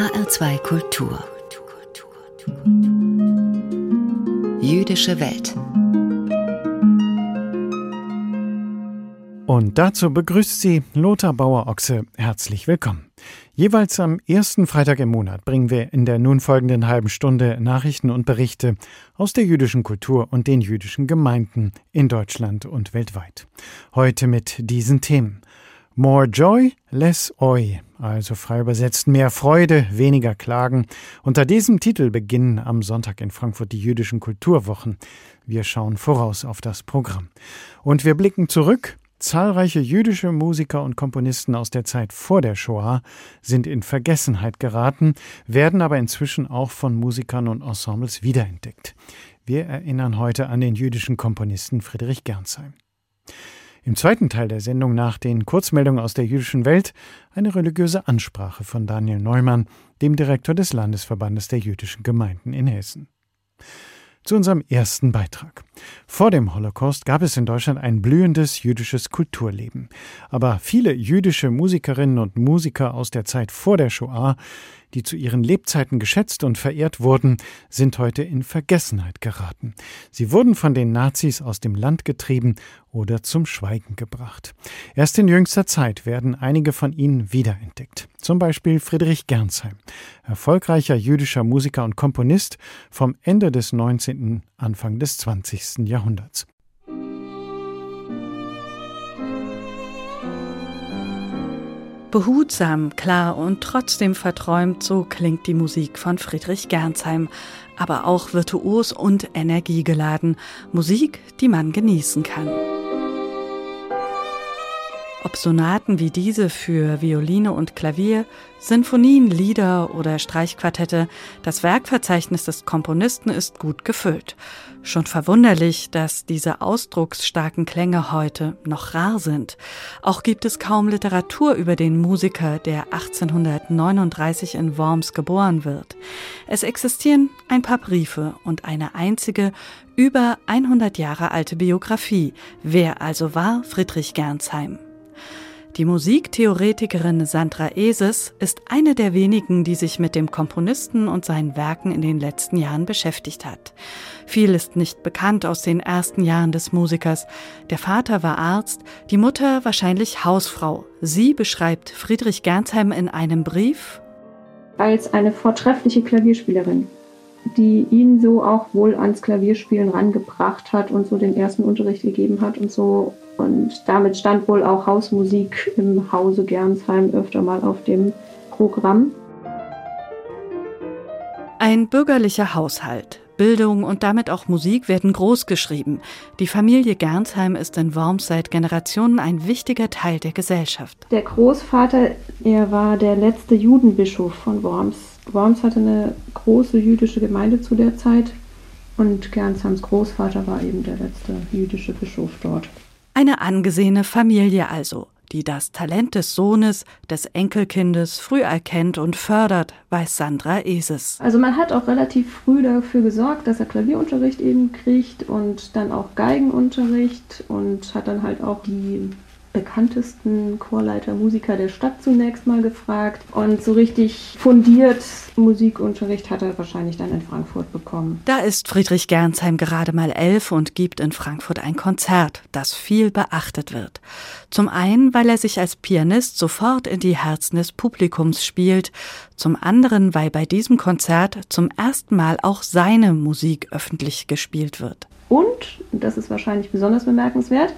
HR2 Kultur. Jüdische Welt. Und dazu begrüßt sie Lothar Bauer-Ochse. Herzlich willkommen. Jeweils am ersten Freitag im Monat bringen wir in der nun folgenden halben Stunde Nachrichten und Berichte aus der jüdischen Kultur und den jüdischen Gemeinden in Deutschland und weltweit. Heute mit diesen Themen. More Joy, Less Oi, also frei übersetzt mehr Freude, weniger Klagen. Unter diesem Titel beginnen am Sonntag in Frankfurt die jüdischen Kulturwochen. Wir schauen voraus auf das Programm. Und wir blicken zurück Zahlreiche jüdische Musiker und Komponisten aus der Zeit vor der Shoah sind in Vergessenheit geraten, werden aber inzwischen auch von Musikern und Ensembles wiederentdeckt. Wir erinnern heute an den jüdischen Komponisten Friedrich Gernsheim. Im zweiten Teil der Sendung nach den Kurzmeldungen aus der jüdischen Welt eine religiöse Ansprache von Daniel Neumann, dem Direktor des Landesverbandes der jüdischen Gemeinden in Hessen zu unserem ersten Beitrag. Vor dem Holocaust gab es in Deutschland ein blühendes jüdisches Kulturleben. Aber viele jüdische Musikerinnen und Musiker aus der Zeit vor der Shoah die zu ihren Lebzeiten geschätzt und verehrt wurden, sind heute in Vergessenheit geraten. Sie wurden von den Nazis aus dem Land getrieben oder zum Schweigen gebracht. Erst in jüngster Zeit werden einige von ihnen wiederentdeckt. Zum Beispiel Friedrich Gernsheim, erfolgreicher jüdischer Musiker und Komponist vom Ende des 19., Anfang des 20. Jahrhunderts. Behutsam, klar und trotzdem verträumt, so klingt die Musik von Friedrich Gernsheim, aber auch virtuos und energiegeladen, Musik, die man genießen kann. Ob Sonaten wie diese für Violine und Klavier, Sinfonien, Lieder oder Streichquartette, das Werkverzeichnis des Komponisten ist gut gefüllt. Schon verwunderlich, dass diese ausdrucksstarken Klänge heute noch rar sind. Auch gibt es kaum Literatur über den Musiker, der 1839 in Worms geboren wird. Es existieren ein paar Briefe und eine einzige, über 100 Jahre alte Biografie. Wer also war Friedrich Gernsheim? Die Musiktheoretikerin Sandra Eses ist eine der wenigen, die sich mit dem Komponisten und seinen Werken in den letzten Jahren beschäftigt hat. Viel ist nicht bekannt aus den ersten Jahren des Musikers. Der Vater war Arzt, die Mutter wahrscheinlich Hausfrau. Sie beschreibt Friedrich Gernsheim in einem Brief als eine vortreffliche Klavierspielerin, die ihn so auch wohl ans Klavierspielen rangebracht hat und so den ersten Unterricht gegeben hat und so und damit stand wohl auch Hausmusik im Hause Gernsheim öfter mal auf dem Programm. Ein bürgerlicher Haushalt. Bildung und damit auch Musik werden großgeschrieben. Die Familie Gernsheim ist in Worms seit Generationen ein wichtiger Teil der Gesellschaft. Der Großvater, er war der letzte Judenbischof von Worms. Worms hatte eine große jüdische Gemeinde zu der Zeit und Gernsheims Großvater war eben der letzte jüdische Bischof dort. Eine angesehene Familie also, die das Talent des Sohnes, des Enkelkindes früh erkennt und fördert, weiß Sandra Eses. Also man hat auch relativ früh dafür gesorgt, dass er Klavierunterricht eben kriegt und dann auch Geigenunterricht und hat dann halt auch die bekanntesten Chorleiter, Musiker der Stadt zunächst mal gefragt. Und so richtig fundiert Musikunterricht hat er wahrscheinlich dann in Frankfurt bekommen. Da ist Friedrich Gernsheim gerade mal elf und gibt in Frankfurt ein Konzert, das viel beachtet wird. Zum einen, weil er sich als Pianist sofort in die Herzen des Publikums spielt. Zum anderen, weil bei diesem Konzert zum ersten Mal auch seine Musik öffentlich gespielt wird. Und, das ist wahrscheinlich besonders bemerkenswert,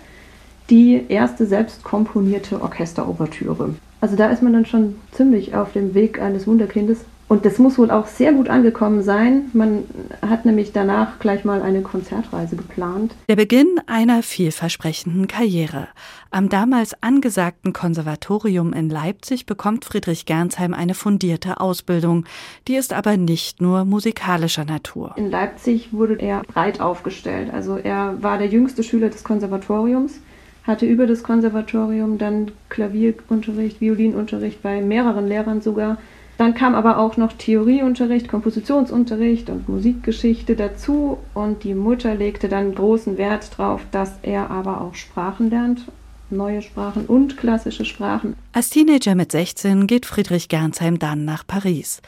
die erste selbst komponierte Orchesterouvertüre. Also da ist man dann schon ziemlich auf dem Weg eines Wunderkindes. Und das muss wohl auch sehr gut angekommen sein. Man hat nämlich danach gleich mal eine Konzertreise geplant. Der Beginn einer vielversprechenden Karriere. Am damals angesagten Konservatorium in Leipzig bekommt Friedrich Gernsheim eine fundierte Ausbildung. Die ist aber nicht nur musikalischer Natur. In Leipzig wurde er breit aufgestellt. Also er war der jüngste Schüler des Konservatoriums hatte über das Konservatorium dann Klavierunterricht, Violinunterricht bei mehreren Lehrern sogar. Dann kam aber auch noch Theorieunterricht, Kompositionsunterricht und Musikgeschichte dazu und die Mutter legte dann großen Wert darauf, dass er aber auch Sprachen lernt. neue Sprachen und klassische Sprachen. Als Teenager mit 16 geht Friedrich Gernsheim dann nach Paris.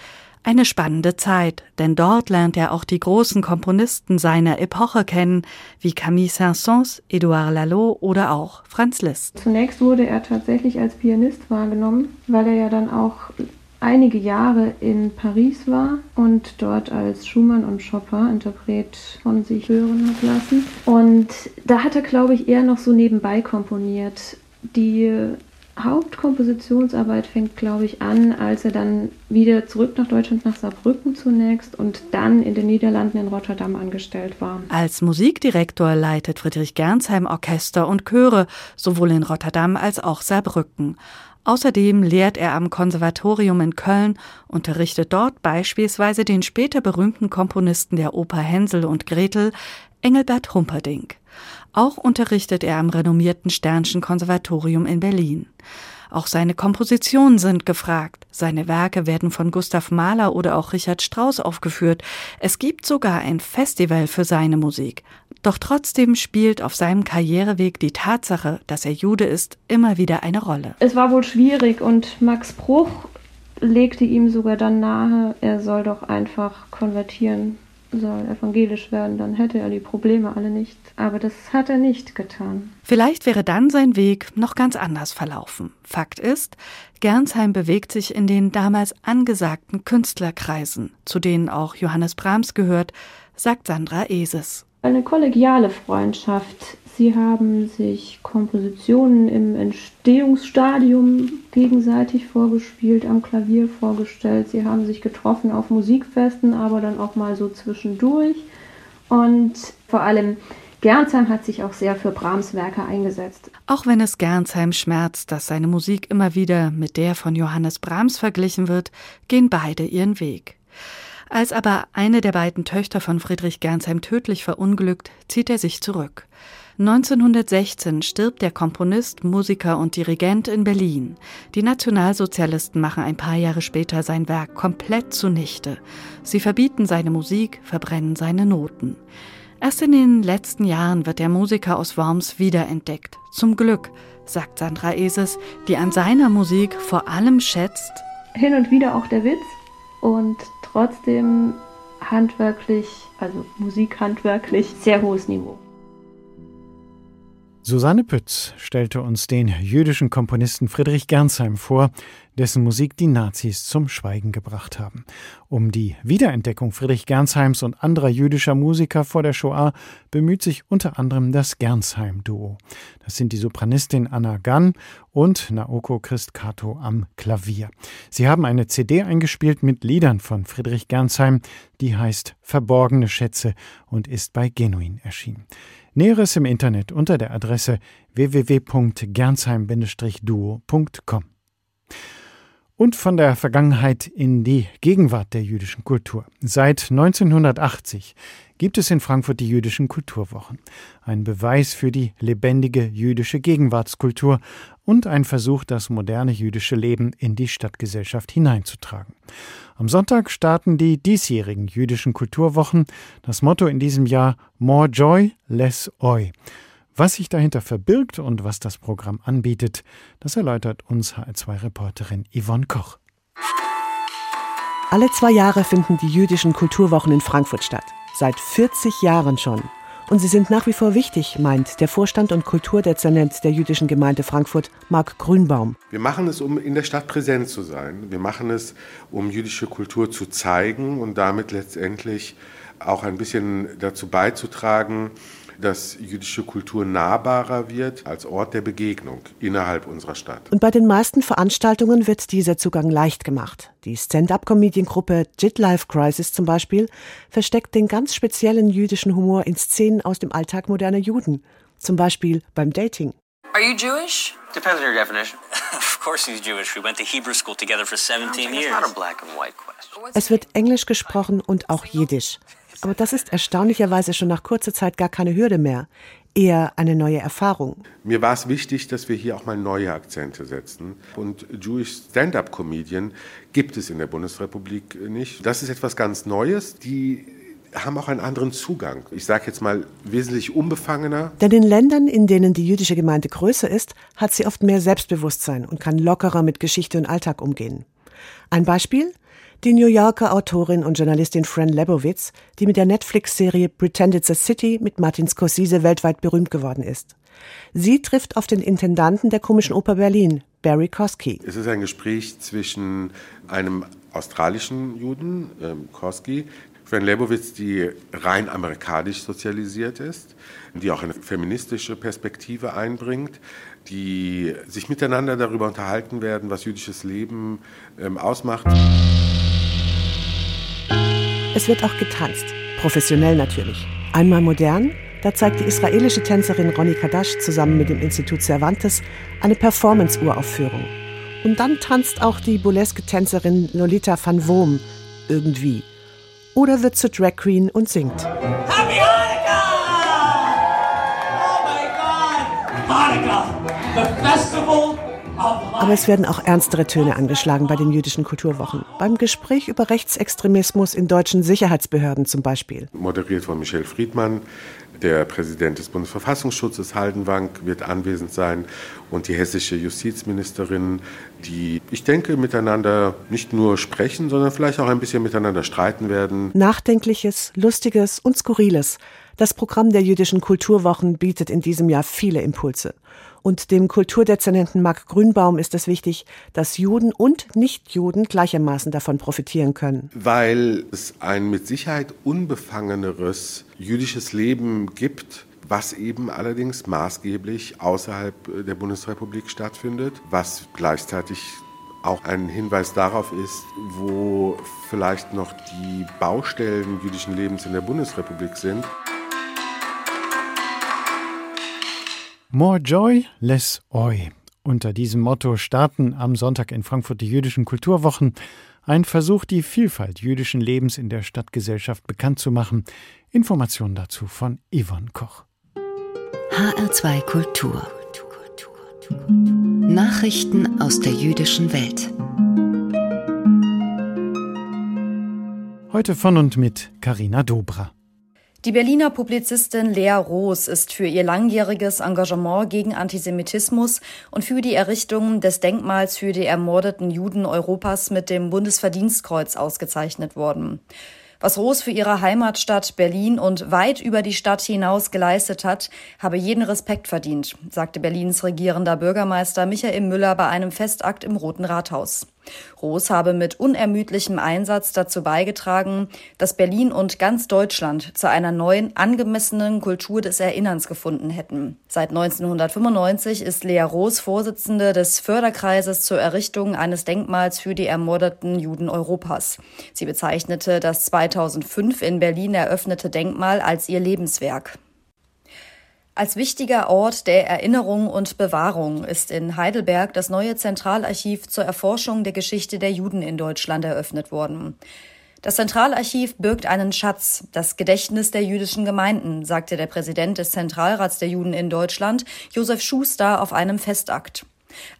Eine spannende Zeit, denn dort lernt er auch die großen Komponisten seiner Epoche kennen, wie Camille Saint-Saëns, Édouard Lalo oder auch Franz Liszt. Zunächst wurde er tatsächlich als Pianist wahrgenommen, weil er ja dann auch einige Jahre in Paris war und dort als Schumann und Chopin Interpret von sich hören hat lassen. Und da hat er, glaube ich, eher noch so nebenbei komponiert. Die Hauptkompositionsarbeit fängt, glaube ich, an, als er dann wieder zurück nach Deutschland, nach Saarbrücken zunächst und dann in den Niederlanden in Rotterdam angestellt war. Als Musikdirektor leitet Friedrich Gernsheim Orchester und Chöre, sowohl in Rotterdam als auch Saarbrücken. Außerdem lehrt er am Konservatorium in Köln, unterrichtet dort beispielsweise den später berühmten Komponisten der Oper Hänsel und Gretel, Engelbert Humperdinck. Auch unterrichtet er am renommierten Sternschen Konservatorium in Berlin. Auch seine Kompositionen sind gefragt. Seine Werke werden von Gustav Mahler oder auch Richard Strauss aufgeführt. Es gibt sogar ein Festival für seine Musik. Doch trotzdem spielt auf seinem Karriereweg die Tatsache, dass er Jude ist, immer wieder eine Rolle. Es war wohl schwierig und Max Bruch legte ihm sogar dann nahe, er soll doch einfach konvertieren soll evangelisch werden, dann hätte er die Probleme alle nicht. Aber das hat er nicht getan. Vielleicht wäre dann sein Weg noch ganz anders verlaufen. Fakt ist, Gernsheim bewegt sich in den damals angesagten Künstlerkreisen, zu denen auch Johannes Brahms gehört, sagt Sandra Eses. Eine kollegiale Freundschaft Sie haben sich Kompositionen im Entstehungsstadium gegenseitig vorgespielt, am Klavier vorgestellt. Sie haben sich getroffen auf Musikfesten, aber dann auch mal so zwischendurch. Und vor allem Gernsheim hat sich auch sehr für Brahms Werke eingesetzt. Auch wenn es Gernsheim schmerzt, dass seine Musik immer wieder mit der von Johannes Brahms verglichen wird, gehen beide ihren Weg. Als aber eine der beiden Töchter von Friedrich Gernsheim tödlich verunglückt, zieht er sich zurück. 1916 stirbt der Komponist, Musiker und Dirigent in Berlin. Die Nationalsozialisten machen ein paar Jahre später sein Werk komplett zunichte. Sie verbieten seine Musik, verbrennen seine Noten. Erst in den letzten Jahren wird der Musiker aus Worms wiederentdeckt. Zum Glück, sagt Sandra Eses, die an seiner Musik vor allem schätzt. Hin und wieder auch der Witz und trotzdem handwerklich, also musikhandwerklich, sehr hohes Niveau. Susanne Pütz stellte uns den jüdischen Komponisten Friedrich Gernsheim vor, dessen Musik die Nazis zum Schweigen gebracht haben. Um die Wiederentdeckung Friedrich Gernsheims und anderer jüdischer Musiker vor der Shoah bemüht sich unter anderem das Gernsheim-Duo. Das sind die Sopranistin Anna Gann und Naoko Christkato am Klavier. Sie haben eine CD eingespielt mit Liedern von Friedrich Gernsheim, die heißt Verborgene Schätze und ist bei Genuin erschienen. Näheres im Internet unter der Adresse www.gernsheim-duo.com. Und von der Vergangenheit in die Gegenwart der jüdischen Kultur. Seit 1980 gibt es in Frankfurt die jüdischen Kulturwochen. Ein Beweis für die lebendige jüdische Gegenwartskultur und ein Versuch, das moderne jüdische Leben in die Stadtgesellschaft hineinzutragen. Am Sonntag starten die diesjährigen jüdischen Kulturwochen. Das Motto in diesem Jahr More Joy, Less Oi. Was sich dahinter verbirgt und was das Programm anbietet, das erläutert uns HR2-Reporterin Yvonne Koch. Alle zwei Jahre finden die jüdischen Kulturwochen in Frankfurt statt. Seit 40 Jahren schon. Und sie sind nach wie vor wichtig, meint der Vorstand und Kulturdezernent der jüdischen Gemeinde Frankfurt, Marc Grünbaum. Wir machen es, um in der Stadt präsent zu sein. Wir machen es, um jüdische Kultur zu zeigen und damit letztendlich auch ein bisschen dazu beizutragen, dass jüdische Kultur nahbarer wird als Ort der Begegnung innerhalb unserer Stadt. Und bei den meisten Veranstaltungen wird dieser Zugang leicht gemacht. Die Stand-up-Comedian-Gruppe Jit Life Crisis zum Beispiel versteckt den ganz speziellen jüdischen Humor in Szenen aus dem Alltag moderner Juden. Zum Beispiel beim Dating. Are you Jewish? Depends on your definition. of course he's Jewish. We went to Hebrew school together for 17 years. It's not a black and white question. Es wird Englisch gesprochen und auch Jiddisch. Aber das ist erstaunlicherweise schon nach kurzer Zeit gar keine Hürde mehr. Eher eine neue Erfahrung. Mir war es wichtig, dass wir hier auch mal neue Akzente setzen. Und Jewish Stand-up-Comedian gibt es in der Bundesrepublik nicht. Das ist etwas ganz Neues. Die haben auch einen anderen Zugang. Ich sage jetzt mal wesentlich unbefangener. Denn in Ländern, in denen die jüdische Gemeinde größer ist, hat sie oft mehr Selbstbewusstsein und kann lockerer mit Geschichte und Alltag umgehen. Ein Beispiel? Die New Yorker Autorin und Journalistin Fran Lebowitz, die mit der Netflix-Serie Pretend It's a City mit Martin Scorsese weltweit berühmt geworden ist. Sie trifft auf den Intendanten der Komischen Oper Berlin, Barry Kosky. Es ist ein Gespräch zwischen einem australischen Juden, ähm, Kosky, Fran Lebowitz, die rein amerikanisch sozialisiert ist, die auch eine feministische Perspektive einbringt, die sich miteinander darüber unterhalten werden, was jüdisches Leben ähm, ausmacht. Es wird auch getanzt, professionell natürlich. Einmal modern, da zeigt die israelische Tänzerin Ronny Kadash zusammen mit dem Institut Cervantes eine Performance-Uraufführung. Und dann tanzt auch die burleske Tänzerin Lolita van Wohm irgendwie. Oder wird zur Drag Queen und singt. Happy aber es werden auch ernstere Töne angeschlagen bei den jüdischen Kulturwochen. Beim Gespräch über Rechtsextremismus in deutschen Sicherheitsbehörden zum Beispiel. Moderiert von Michel Friedmann. Der Präsident des Bundesverfassungsschutzes Haldenwang wird anwesend sein und die hessische Justizministerin, die, ich denke, miteinander nicht nur sprechen, sondern vielleicht auch ein bisschen miteinander streiten werden. Nachdenkliches, Lustiges und Skurriles. Das Programm der jüdischen Kulturwochen bietet in diesem Jahr viele Impulse. Und dem Kulturdezernenten Marc Grünbaum ist es wichtig, dass Juden und Nichtjuden gleichermaßen davon profitieren können. Weil es ein mit Sicherheit unbefangeneres jüdisches Leben gibt, was eben allerdings maßgeblich außerhalb der Bundesrepublik stattfindet, was gleichzeitig auch ein Hinweis darauf ist, wo vielleicht noch die Baustellen jüdischen Lebens in der Bundesrepublik sind. More Joy, Less Oi. Unter diesem Motto starten am Sonntag in Frankfurt die jüdischen Kulturwochen. Ein Versuch, die Vielfalt jüdischen Lebens in der Stadtgesellschaft bekannt zu machen. Informationen dazu von Yvonne Koch. HR2 Kultur. Nachrichten aus der jüdischen Welt. Heute von und mit Karina Dobra. Die Berliner Publizistin Lea Roos ist für ihr langjähriges Engagement gegen Antisemitismus und für die Errichtung des Denkmals für die ermordeten Juden Europas mit dem Bundesverdienstkreuz ausgezeichnet worden. Was Roos für ihre Heimatstadt Berlin und weit über die Stadt hinaus geleistet hat, habe jeden Respekt verdient, sagte Berlins regierender Bürgermeister Michael Müller bei einem Festakt im Roten Rathaus. Roos habe mit unermüdlichem Einsatz dazu beigetragen, dass Berlin und ganz Deutschland zu einer neuen, angemessenen Kultur des Erinnerns gefunden hätten. Seit 1995 ist Lea Roos Vorsitzende des Förderkreises zur Errichtung eines Denkmals für die ermordeten Juden Europas. Sie bezeichnete das 2005 in Berlin eröffnete Denkmal als ihr Lebenswerk. Als wichtiger Ort der Erinnerung und Bewahrung ist in Heidelberg das neue Zentralarchiv zur Erforschung der Geschichte der Juden in Deutschland eröffnet worden. Das Zentralarchiv birgt einen Schatz, das Gedächtnis der jüdischen Gemeinden, sagte der Präsident des Zentralrats der Juden in Deutschland, Josef Schuster, auf einem Festakt.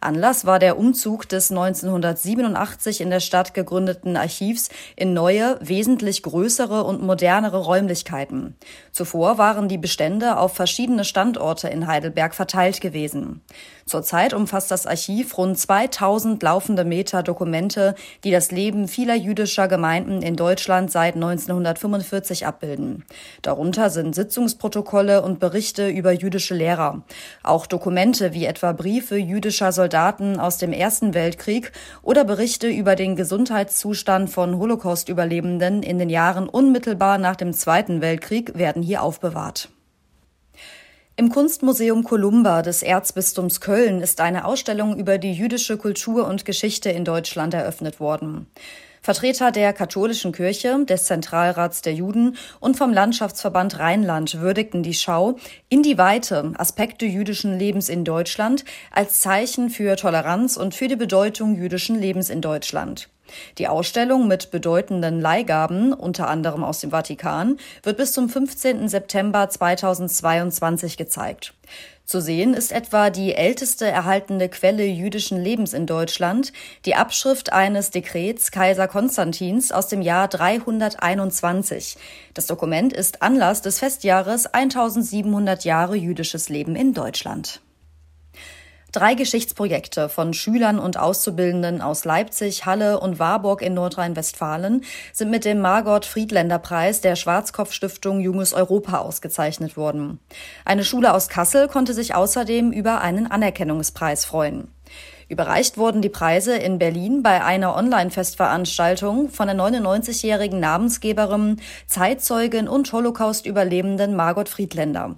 Anlass war der Umzug des 1987 in der Stadt gegründeten Archivs in neue, wesentlich größere und modernere Räumlichkeiten. Zuvor waren die Bestände auf verschiedene Standorte in Heidelberg verteilt gewesen. Zurzeit umfasst das Archiv rund 2000 laufende Meter Dokumente, die das Leben vieler jüdischer Gemeinden in Deutschland seit 1945 abbilden. Darunter sind Sitzungsprotokolle und Berichte über jüdische Lehrer. Auch Dokumente wie etwa Briefe jüdischer Soldaten aus dem Ersten Weltkrieg oder Berichte über den Gesundheitszustand von Holocaust-Überlebenden in den Jahren unmittelbar nach dem Zweiten Weltkrieg werden hier aufbewahrt. Im Kunstmuseum Columba des Erzbistums Köln ist eine Ausstellung über die jüdische Kultur und Geschichte in Deutschland eröffnet worden. Vertreter der katholischen Kirche, des Zentralrats der Juden und vom Landschaftsverband Rheinland würdigten die Schau in die Weite Aspekte jüdischen Lebens in Deutschland als Zeichen für Toleranz und für die Bedeutung jüdischen Lebens in Deutschland. Die Ausstellung mit bedeutenden Leihgaben, unter anderem aus dem Vatikan, wird bis zum 15. September 2022 gezeigt. Zu sehen ist etwa die älteste erhaltene Quelle jüdischen Lebens in Deutschland, die Abschrift eines Dekrets Kaiser Konstantins aus dem Jahr 321. Das Dokument ist Anlass des Festjahres 1700 Jahre jüdisches Leben in Deutschland. Drei Geschichtsprojekte von Schülern und Auszubildenden aus Leipzig, Halle und Warburg in Nordrhein-Westfalen sind mit dem Margot Friedländer Preis der Schwarzkopf Stiftung Junges Europa ausgezeichnet worden. Eine Schule aus Kassel konnte sich außerdem über einen Anerkennungspreis freuen. Überreicht wurden die Preise in Berlin bei einer Online-Festveranstaltung von der 99-jährigen Namensgeberin, Zeitzeugin und Holocaust-Überlebenden Margot Friedländer.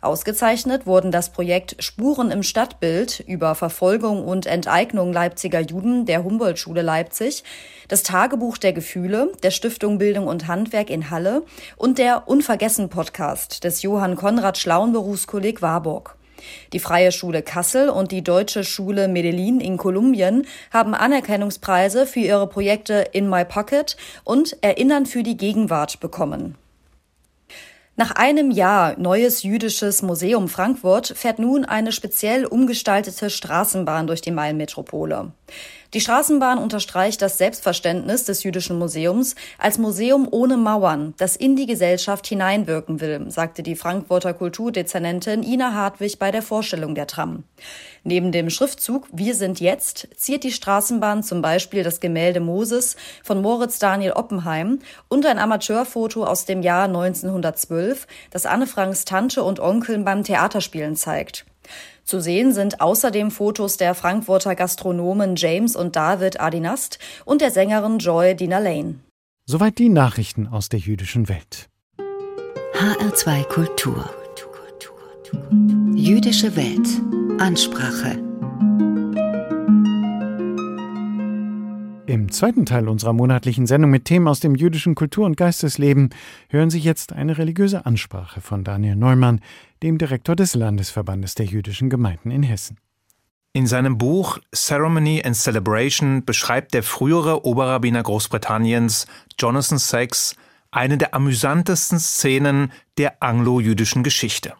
Ausgezeichnet wurden das Projekt Spuren im Stadtbild über Verfolgung und Enteignung Leipziger Juden der Humboldt-Schule Leipzig, das Tagebuch der Gefühle der Stiftung Bildung und Handwerk in Halle und der Unvergessen-Podcast des Johann Konrad Schlauen Berufskolleg Warburg. Die Freie Schule Kassel und die Deutsche Schule Medellin in Kolumbien haben Anerkennungspreise für ihre Projekte In My Pocket und Erinnern für die Gegenwart bekommen. Nach einem Jahr Neues Jüdisches Museum Frankfurt fährt nun eine speziell umgestaltete Straßenbahn durch die Main-Metropole. Die Straßenbahn unterstreicht das Selbstverständnis des Jüdischen Museums als Museum ohne Mauern, das in die Gesellschaft hineinwirken will, sagte die Frankfurter Kulturdezernentin Ina Hartwig bei der Vorstellung der Tram. Neben dem Schriftzug Wir sind jetzt ziert die Straßenbahn zum Beispiel das Gemälde Moses von Moritz Daniel Oppenheim und ein Amateurfoto aus dem Jahr 1912, das Anne Franks Tante und Onkel beim Theaterspielen zeigt. Zu sehen sind außerdem Fotos der Frankfurter Gastronomen James und David Adinast und der Sängerin Joy Dina Lane. Soweit die Nachrichten aus der jüdischen Welt. HR2 Kultur. Jüdische Welt. Ansprache. Im zweiten Teil unserer monatlichen Sendung mit Themen aus dem jüdischen Kultur- und Geistesleben hören Sie jetzt eine religiöse Ansprache von Daniel Neumann, dem Direktor des Landesverbandes der jüdischen Gemeinden in Hessen. In seinem Buch Ceremony and Celebration beschreibt der frühere Oberrabbiner Großbritanniens Jonathan Sachs eine der amüsantesten Szenen der anglo-jüdischen Geschichte.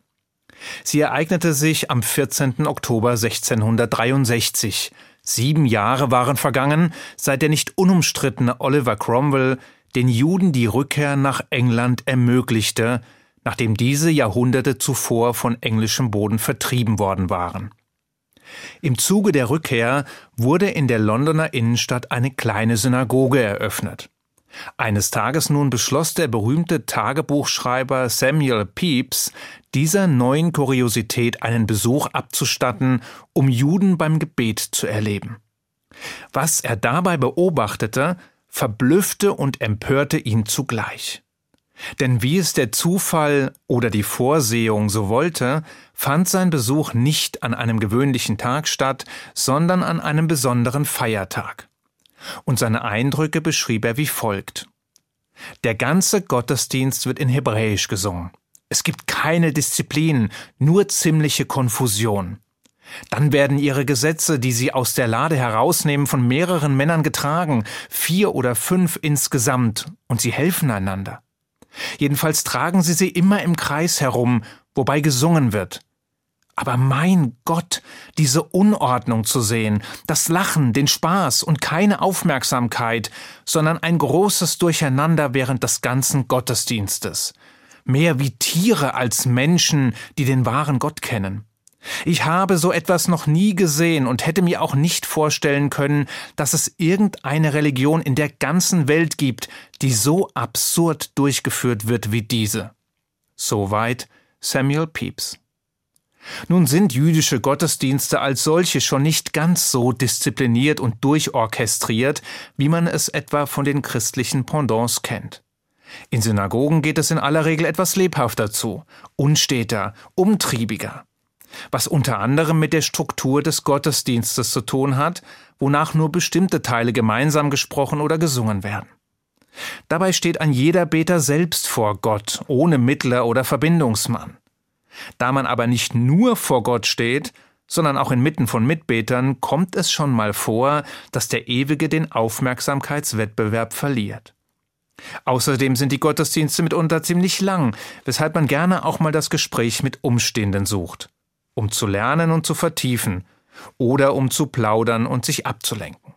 Sie ereignete sich am 14. Oktober 1663, Sieben Jahre waren vergangen, seit der nicht unumstrittene Oliver Cromwell den Juden die Rückkehr nach England ermöglichte, nachdem diese Jahrhunderte zuvor von englischem Boden vertrieben worden waren. Im Zuge der Rückkehr wurde in der Londoner Innenstadt eine kleine Synagoge eröffnet. Eines Tages nun beschloss der berühmte Tagebuchschreiber Samuel Pepys, dieser neuen Kuriosität einen Besuch abzustatten, um Juden beim Gebet zu erleben. Was er dabei beobachtete, verblüffte und empörte ihn zugleich. Denn wie es der Zufall oder die Vorsehung so wollte, fand sein Besuch nicht an einem gewöhnlichen Tag statt, sondern an einem besonderen Feiertag und seine Eindrücke beschrieb er wie folgt. Der ganze Gottesdienst wird in Hebräisch gesungen. Es gibt keine Disziplin, nur ziemliche Konfusion. Dann werden ihre Gesetze, die sie aus der Lade herausnehmen, von mehreren Männern getragen, vier oder fünf insgesamt, und sie helfen einander. Jedenfalls tragen sie sie immer im Kreis herum, wobei gesungen wird. Aber mein Gott, diese Unordnung zu sehen, das Lachen, den Spaß und keine Aufmerksamkeit, sondern ein großes Durcheinander während des ganzen Gottesdienstes. Mehr wie Tiere als Menschen, die den wahren Gott kennen. Ich habe so etwas noch nie gesehen und hätte mir auch nicht vorstellen können, dass es irgendeine Religion in der ganzen Welt gibt, die so absurd durchgeführt wird wie diese. Soweit Samuel Pepys. Nun sind jüdische Gottesdienste als solche schon nicht ganz so diszipliniert und durchorchestriert, wie man es etwa von den christlichen Pendants kennt. In Synagogen geht es in aller Regel etwas lebhafter zu, unsteter, umtriebiger. Was unter anderem mit der Struktur des Gottesdienstes zu tun hat, wonach nur bestimmte Teile gemeinsam gesprochen oder gesungen werden. Dabei steht ein jeder Beter selbst vor Gott, ohne Mittler oder Verbindungsmann. Da man aber nicht nur vor Gott steht, sondern auch inmitten von Mitbetern, kommt es schon mal vor, dass der Ewige den Aufmerksamkeitswettbewerb verliert. Außerdem sind die Gottesdienste mitunter ziemlich lang, weshalb man gerne auch mal das Gespräch mit Umstehenden sucht. Um zu lernen und zu vertiefen oder um zu plaudern und sich abzulenken.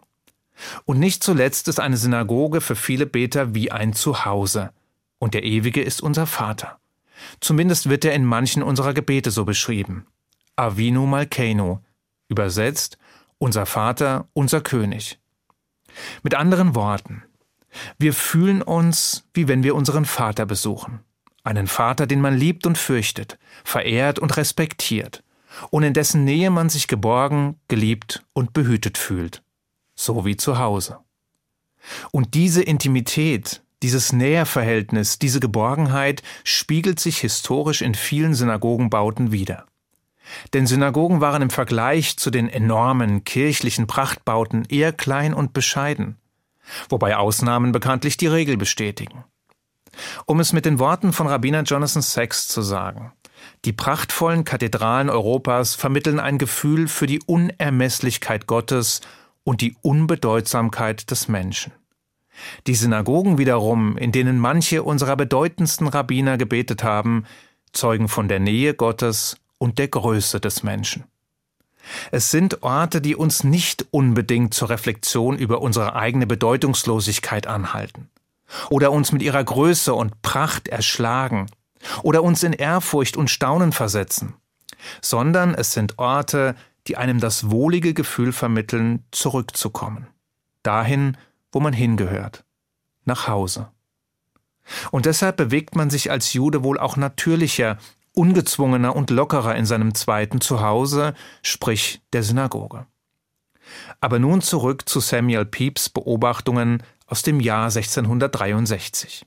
Und nicht zuletzt ist eine Synagoge für viele Beter wie ein Zuhause. Und der Ewige ist unser Vater. Zumindest wird er in manchen unserer Gebete so beschrieben. Avinu Malkeinu, übersetzt unser Vater, unser König. Mit anderen Worten, wir fühlen uns, wie wenn wir unseren Vater besuchen. Einen Vater, den man liebt und fürchtet, verehrt und respektiert, und in dessen Nähe man sich geborgen, geliebt und behütet fühlt. So wie zu Hause. Und diese Intimität, dieses Näherverhältnis, diese Geborgenheit spiegelt sich historisch in vielen Synagogenbauten wider. Denn Synagogen waren im Vergleich zu den enormen kirchlichen Prachtbauten eher klein und bescheiden, wobei Ausnahmen bekanntlich die Regel bestätigen. Um es mit den Worten von Rabbiner Jonathan Sachs zu sagen, die prachtvollen Kathedralen Europas vermitteln ein Gefühl für die Unermesslichkeit Gottes und die Unbedeutsamkeit des Menschen. Die Synagogen wiederum, in denen manche unserer bedeutendsten Rabbiner gebetet haben, zeugen von der Nähe Gottes und der Größe des Menschen. Es sind Orte, die uns nicht unbedingt zur Reflexion über unsere eigene Bedeutungslosigkeit anhalten oder uns mit ihrer Größe und Pracht erschlagen oder uns in Ehrfurcht und Staunen versetzen, sondern es sind Orte, die einem das wohlige Gefühl vermitteln, zurückzukommen, dahin, wo man hingehört, nach Hause. Und deshalb bewegt man sich als Jude wohl auch natürlicher, ungezwungener und lockerer in seinem zweiten Zuhause, sprich der Synagoge. Aber nun zurück zu Samuel Pepys Beobachtungen aus dem Jahr 1663.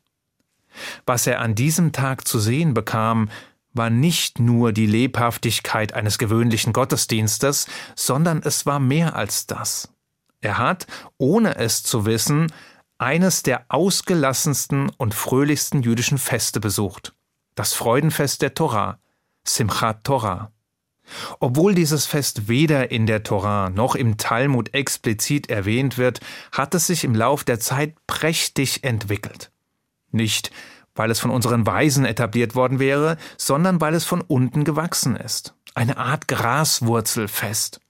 Was er an diesem Tag zu sehen bekam, war nicht nur die Lebhaftigkeit eines gewöhnlichen Gottesdienstes, sondern es war mehr als das. Er hat, ohne es zu wissen, eines der ausgelassensten und fröhlichsten jüdischen Feste besucht, das Freudenfest der Torah, Simchat Torah. Obwohl dieses Fest weder in der Torah noch im Talmud explizit erwähnt wird, hat es sich im Lauf der Zeit prächtig entwickelt. Nicht, weil es von unseren Weisen etabliert worden wäre, sondern weil es von unten gewachsen ist. Eine Art Graswurzelfest.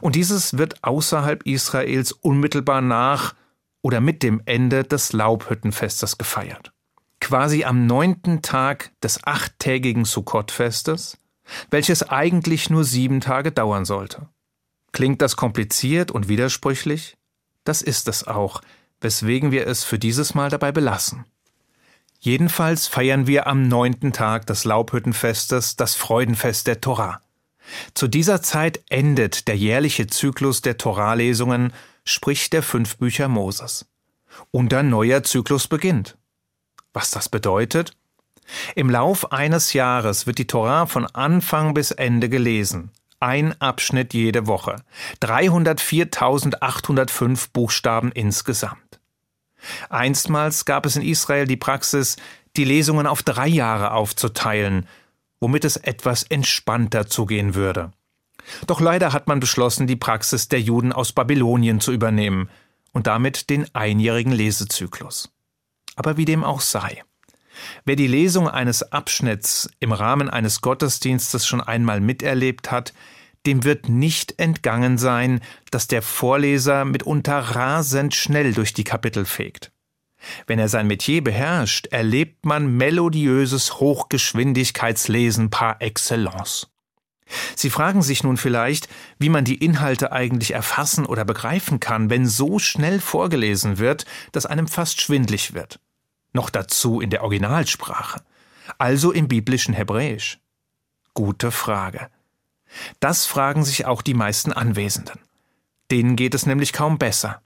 Und dieses wird außerhalb Israels unmittelbar nach oder mit dem Ende des Laubhüttenfestes gefeiert. Quasi am neunten Tag des achttägigen Sukkot-Festes, welches eigentlich nur sieben Tage dauern sollte. Klingt das kompliziert und widersprüchlich? Das ist es auch, weswegen wir es für dieses Mal dabei belassen. Jedenfalls feiern wir am neunten Tag des Laubhüttenfestes das Freudenfest der Torah. Zu dieser Zeit endet der jährliche Zyklus der Toralesungen, sprich der fünf Bücher Moses. Und ein neuer Zyklus beginnt. Was das bedeutet? Im Lauf eines Jahres wird die Torah von Anfang bis Ende gelesen. Ein Abschnitt jede Woche. 304.805 Buchstaben insgesamt. Einstmals gab es in Israel die Praxis, die Lesungen auf drei Jahre aufzuteilen, womit es etwas entspannter zugehen würde. Doch leider hat man beschlossen, die Praxis der Juden aus Babylonien zu übernehmen und damit den einjährigen Lesezyklus. Aber wie dem auch sei. Wer die Lesung eines Abschnitts im Rahmen eines Gottesdienstes schon einmal miterlebt hat, dem wird nicht entgangen sein, dass der Vorleser mitunter rasend schnell durch die Kapitel fegt. Wenn er sein Metier beherrscht, erlebt man melodiöses Hochgeschwindigkeitslesen par excellence. Sie fragen sich nun vielleicht, wie man die Inhalte eigentlich erfassen oder begreifen kann, wenn so schnell vorgelesen wird, dass einem fast schwindlig wird. Noch dazu in der Originalsprache, also im biblischen Hebräisch. Gute Frage. Das fragen sich auch die meisten Anwesenden. Denen geht es nämlich kaum besser.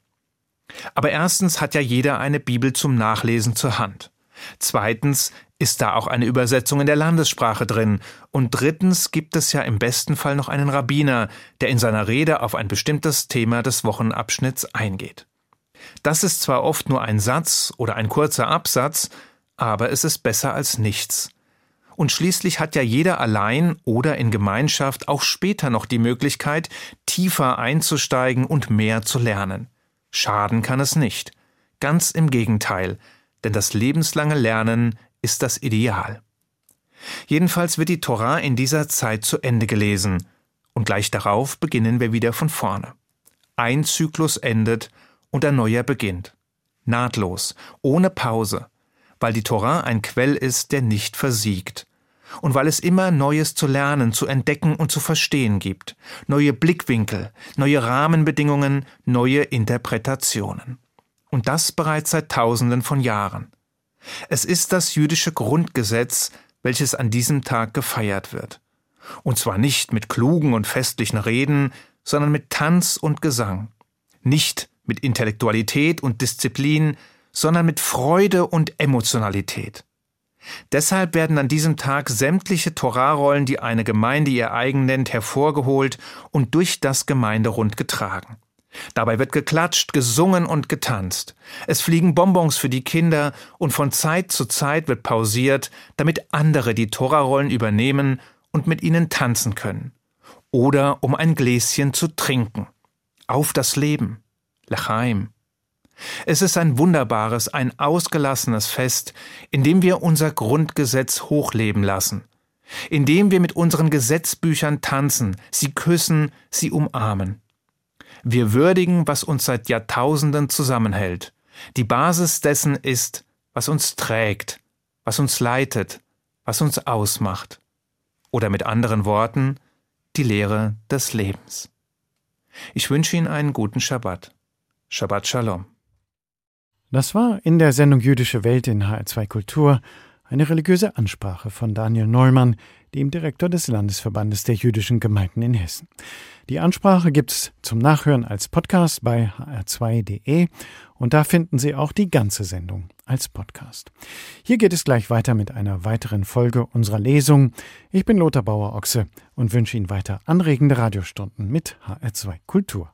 Aber erstens hat ja jeder eine Bibel zum Nachlesen zur Hand. Zweitens ist da auch eine Übersetzung in der Landessprache drin. Und drittens gibt es ja im besten Fall noch einen Rabbiner, der in seiner Rede auf ein bestimmtes Thema des Wochenabschnitts eingeht. Das ist zwar oft nur ein Satz oder ein kurzer Absatz, aber es ist besser als nichts. Und schließlich hat ja jeder allein oder in Gemeinschaft auch später noch die Möglichkeit, tiefer einzusteigen und mehr zu lernen. Schaden kann es nicht. Ganz im Gegenteil, denn das lebenslange Lernen ist das Ideal. Jedenfalls wird die Torah in dieser Zeit zu Ende gelesen, und gleich darauf beginnen wir wieder von vorne. Ein Zyklus endet und ein neuer beginnt. Nahtlos, ohne Pause, weil die Torah ein Quell ist, der nicht versiegt. Und weil es immer Neues zu lernen, zu entdecken und zu verstehen gibt. Neue Blickwinkel, neue Rahmenbedingungen, neue Interpretationen. Und das bereits seit Tausenden von Jahren. Es ist das jüdische Grundgesetz, welches an diesem Tag gefeiert wird. Und zwar nicht mit klugen und festlichen Reden, sondern mit Tanz und Gesang. Nicht mit Intellektualität und Disziplin, sondern mit Freude und Emotionalität. Deshalb werden an diesem Tag sämtliche Torarollen, die eine Gemeinde ihr eigen nennt, hervorgeholt und durch das Gemeinderund getragen. Dabei wird geklatscht, gesungen und getanzt. Es fliegen Bonbons für die Kinder und von Zeit zu Zeit wird pausiert, damit andere die Torarollen übernehmen und mit ihnen tanzen können. Oder um ein Gläschen zu trinken. Auf das Leben. Lechaim. Es ist ein wunderbares, ein ausgelassenes Fest, in dem wir unser Grundgesetz hochleben lassen, in dem wir mit unseren Gesetzbüchern tanzen, sie küssen, sie umarmen. Wir würdigen, was uns seit Jahrtausenden zusammenhält. Die Basis dessen ist, was uns trägt, was uns leitet, was uns ausmacht. Oder mit anderen Worten, die Lehre des Lebens. Ich wünsche Ihnen einen guten Schabbat. Shabbat Shalom. Das war in der Sendung Jüdische Welt in HR2 Kultur eine religiöse Ansprache von Daniel Neumann, dem Direktor des Landesverbandes der jüdischen Gemeinden in Hessen. Die Ansprache gibt's zum Nachhören als Podcast bei hr2.de und da finden Sie auch die ganze Sendung als Podcast. Hier geht es gleich weiter mit einer weiteren Folge unserer Lesung. Ich bin Lothar Bauer-Ochse und wünsche Ihnen weiter anregende Radiostunden mit HR2 Kultur.